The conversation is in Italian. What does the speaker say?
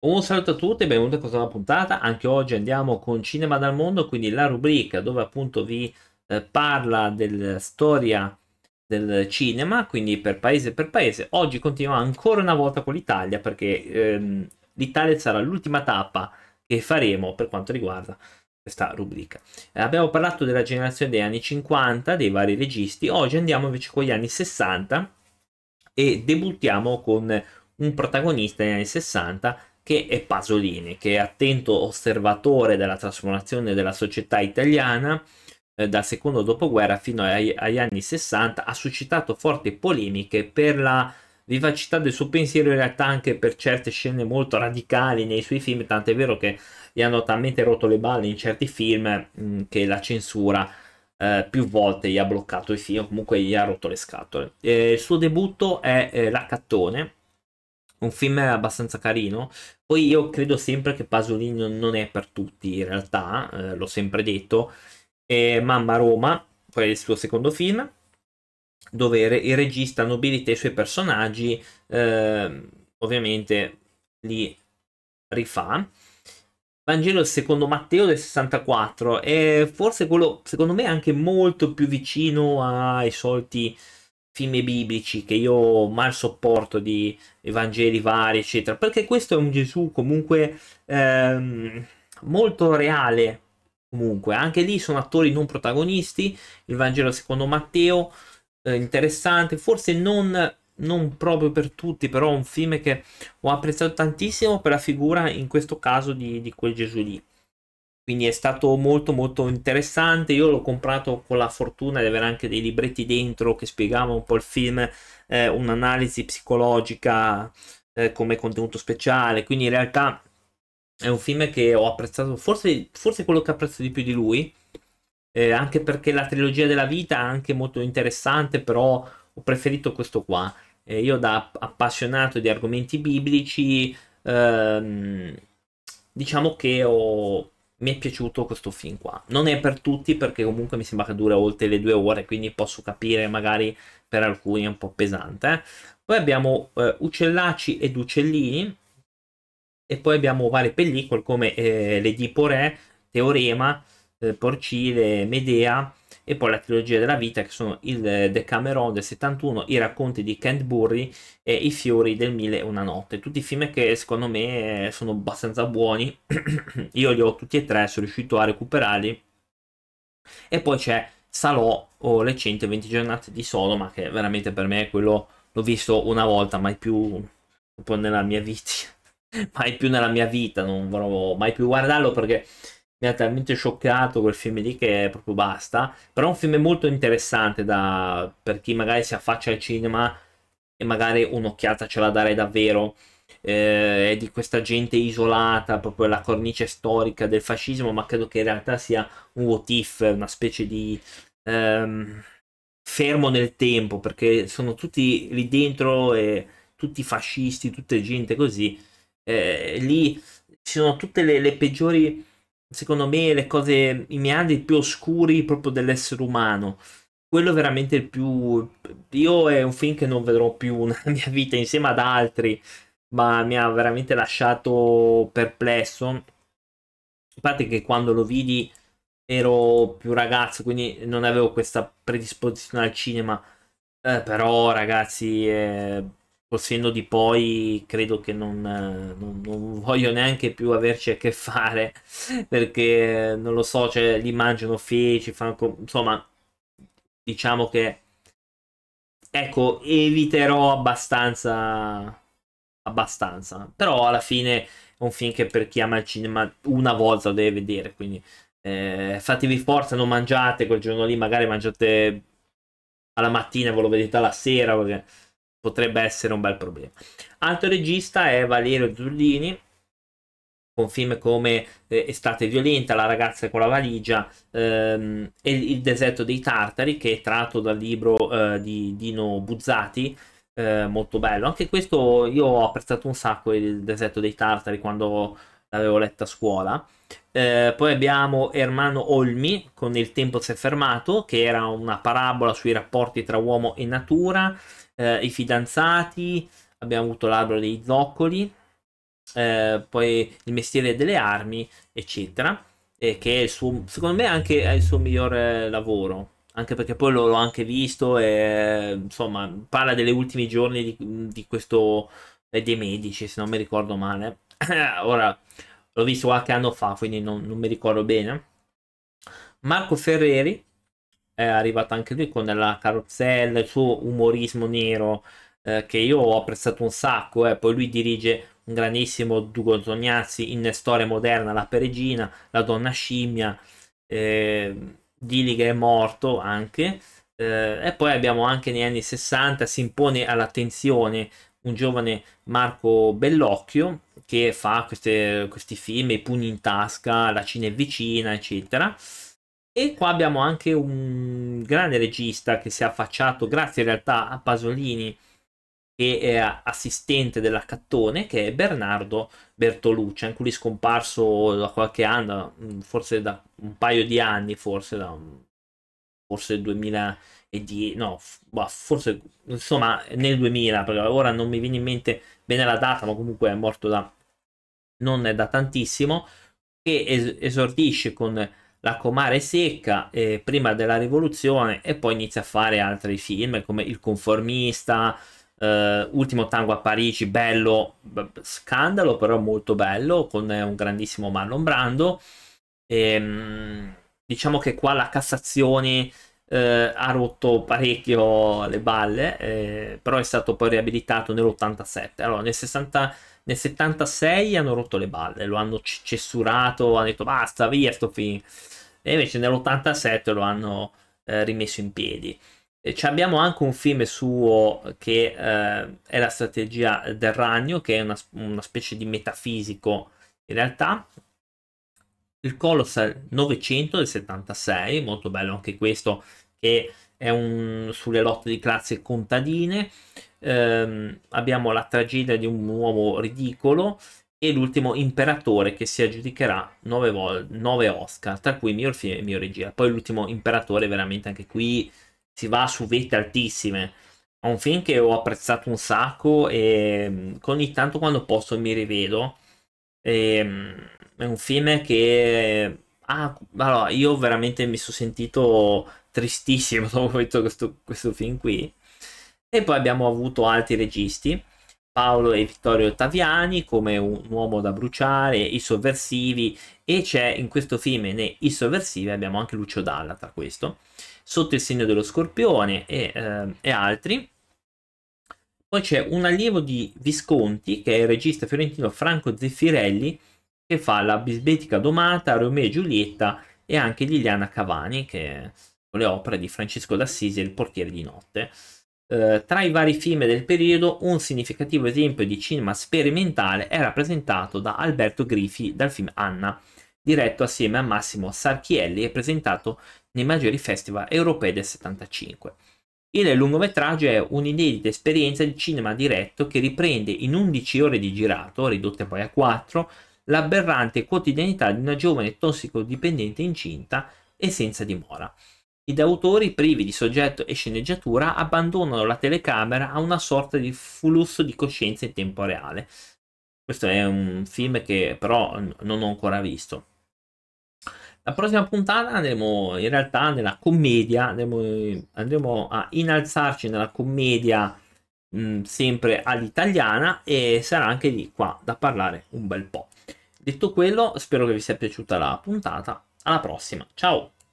Un saluto a tutti e benvenuti a questa nuova puntata. Anche oggi andiamo con Cinema dal Mondo, quindi la rubrica dove appunto vi eh, parla della storia del cinema, quindi per paese per paese. Oggi continuiamo ancora una volta con l'Italia perché ehm, l'Italia sarà l'ultima tappa che faremo per quanto riguarda questa rubrica. Eh, abbiamo parlato della generazione degli anni 50, dei vari registi. Oggi andiamo invece con gli anni 60 e debuttiamo con un protagonista degli anni 60 che è Pasolini, che è attento osservatore della trasformazione della società italiana eh, dal secondo dopoguerra fino ai, agli anni 60, ha suscitato forti polemiche per la vivacità del suo pensiero, in realtà anche per certe scene molto radicali nei suoi film, tant'è vero che gli hanno talmente rotto le balle in certi film mh, mm, che la censura eh, più volte gli ha bloccato i film, comunque gli ha rotto le scatole. Eh, il suo debutto è eh, L'Accattone, un film abbastanza carino. Poi io credo sempre che Pasolini non è per tutti, in realtà, eh, l'ho sempre detto. E Mamma Roma, poi è il suo secondo film, dove il regista nobilita i suoi personaggi, eh, ovviamente li rifà. Vangelo secondo Matteo del 64 è forse quello, secondo me, anche molto più vicino ai soliti film biblici che io mal sopporto di Evangeli vari, eccetera, perché questo è un Gesù comunque ehm, molto reale. Comunque, anche lì sono attori non protagonisti. Il Vangelo secondo Matteo, eh, interessante, forse non, non proprio per tutti, però un film che ho apprezzato tantissimo per la figura, in questo caso, di, di quel Gesù lì quindi è stato molto molto interessante. Io l'ho comprato con la fortuna di avere anche dei libretti dentro che spiegavano un po' il film eh, un'analisi psicologica eh, come contenuto speciale. Quindi in realtà è un film che ho apprezzato forse, forse quello che apprezzo di più di lui. Eh, anche perché la trilogia della vita è anche molto interessante però ho preferito questo qua. Io da appassionato di argomenti biblici ehm, diciamo che ho mi è piaciuto questo film qua. Non è per tutti perché comunque mi sembra che dura oltre le due ore, quindi posso capire magari per alcuni è un po' pesante. Eh. Poi abbiamo eh, Uccellacci ed Uccellini e poi abbiamo varie pellicole come eh, L'Edipo Re, Teorema, eh, Porcile, Medea e poi la trilogia della vita che sono il Decameron del 71, i racconti di Kent Burry e i fiori del mille e una notte. Tutti film che secondo me sono abbastanza buoni, io li ho tutti e tre, sono riuscito a recuperarli. E poi c'è Salò o le 120 giornate di Sodoma che veramente per me quello l'ho visto una volta, mai più nella mia vita. mai più nella mia vita, non vorrò mai più guardarlo perché mi ha talmente scioccato quel film lì che proprio basta. Però è un film molto interessante da, per chi magari si affaccia al cinema e magari un'occhiata ce la darei davvero. Eh, è di questa gente isolata, proprio la cornice storica del fascismo, ma credo che in realtà sia un what if, una specie di ehm, fermo nel tempo, perché sono tutti lì dentro e tutti fascisti, tutte gente così. Eh, lì ci sono tutte le, le peggiori secondo me, le cose, i meandri più oscuri proprio dell'essere umano. Quello veramente il più. Io è un film che non vedrò più nella mia vita insieme ad altri, ma mi ha veramente lasciato perplesso. A parte che quando lo vidi ero più ragazzo, quindi non avevo questa predisposizione al cinema. Eh, però, ragazzi, eh, col senno di poi credo che non, non, non, voglio neanche più averci a che fare perché non lo so, cioè li mangiano feci, fanno insomma, diciamo che ecco, eviterò abbastanza abbastanza, però alla fine è un film che per chi ama il cinema una volta lo deve vedere, quindi eh, fatevi forza, non mangiate quel giorno lì, magari mangiate alla mattina, ve lo vedete alla sera perché potrebbe essere un bel problema. Altro regista è Valerio Zullini, con film come eh, Estate violenta, La ragazza con la valigia ehm, e Il deserto dei tartari, che è tratto dal libro eh, di Dino Buzzati, eh, molto bello. Anche questo io ho apprezzato un sacco il deserto dei tartari quando l'avevo letto a scuola. Eh, poi abbiamo Ermano Olmi con Il tempo si è fermato, che era una parabola sui rapporti tra uomo e natura eh, i fidanzati, abbiamo avuto l'albero dei zoccoli, eh, poi il mestiere delle armi, eccetera, e che è il suo, secondo me anche è il suo migliore lavoro, anche perché poi l'ho, anche visto e insomma parla degli ultimi giorni di, di questo dei medici, se non mi ricordo male. Ora l'ho visto qualche anno fa, quindi non, non mi ricordo bene. Marco Ferreri è arrivato anche lui con la carrozzella, il suo umorismo nero eh, che io ho apprezzato un sacco. Eh. Poi lui dirige un grandissimo Dugo Tognazzi in Storia Moderna, La Peregina, La Donna Scimmia, eh, Diliga è morto anche. Eh, e poi abbiamo anche negli anni 60 si impone all'attenzione un giovane Marco Bellocchio che fa queste, questi film, I pugni in tasca, La Cina è vicina, eccetera. E qua abbiamo anche un grande regista che si è affacciato, grazie in realtà a Pasolini, che è assistente della Cattone, che è Bernardo Bertolucci, anche lui scomparso da qualche anno, forse da un paio di anni, forse da forse 2010, no, forse insomma nel 2000, perché ora non mi viene in mente bene la data, ma comunque è morto da non è da tantissimo, che es- esordisce con la Comare secca eh, prima della rivoluzione e poi inizia a fare altri film come Il conformista, eh, Ultimo tango a Parigi, bello, scandalo però molto bello, con un grandissimo Marlon Brando. E, ehm, diciamo che qua la Cassazione eh, ha rotto parecchio le balle, eh, però è stato poi riabilitato nell'87. Allora, nel, 60, nel 76 hanno rotto le balle, lo hanno censurato, hanno detto basta, via sto film. E invece nell'87 lo hanno eh, rimesso in piedi. E abbiamo anche un film suo che eh, è la strategia del ragno, che è una, una specie di metafisico in realtà. Il Colossal 900 del 76, molto bello anche questo, che è un, sulle lotte di classe contadine. Eh, abbiamo la tragedia di un uomo ridicolo e l'ultimo imperatore che si aggiudicherà 9, Oscar, tra cui miglior film e miglior regia. Poi l'ultimo imperatore, veramente anche qui si va su vette altissime. È un film che ho apprezzato un sacco e ogni tanto quando posso mi rivedo. E, ehm, è un film che ah, allora, io veramente mi sono sentito tristissimo dopo questo, questo film qui. E poi abbiamo avuto altri registi. Paolo e Vittorio Ottaviani come un uomo da bruciare, i sovversivi e c'è in questo film nei I sovversivi abbiamo anche Lucio Dalla tra questo sotto il segno dello scorpione e, eh, e altri. Poi c'è un allievo di Visconti, che è il regista fiorentino Franco Zeffirelli, che fa la bisbetica domata, Romeo e Giulietta e anche Liliana Cavani, che le opere di Francesco d'Assisi e il portiere di notte. Eh, tra i vari film del periodo, un significativo esempio di cinema sperimentale è rappresentato da Alberto Griffi dal film Anna, diretto assieme a Massimo Sarchielli e presentato nei maggiori festival europei del 75. Il lungometraggio è un'inedita esperienza di cinema diretto che riprende in 11 ore di girato, ridotte poi a 4, l'aberrante quotidianità di una giovane tossicodipendente incinta e senza dimora. I autori, privi di soggetto e sceneggiatura, abbandonano la telecamera a una sorta di flusso di coscienza in tempo reale. Questo è un film che però non ho ancora visto. La prossima puntata andremo in realtà nella commedia, andremo, andremo a innalzarci nella commedia mh, sempre all'italiana e sarà anche lì qua da parlare un bel po'. Detto quello, spero che vi sia piaciuta la puntata. Alla prossima, ciao!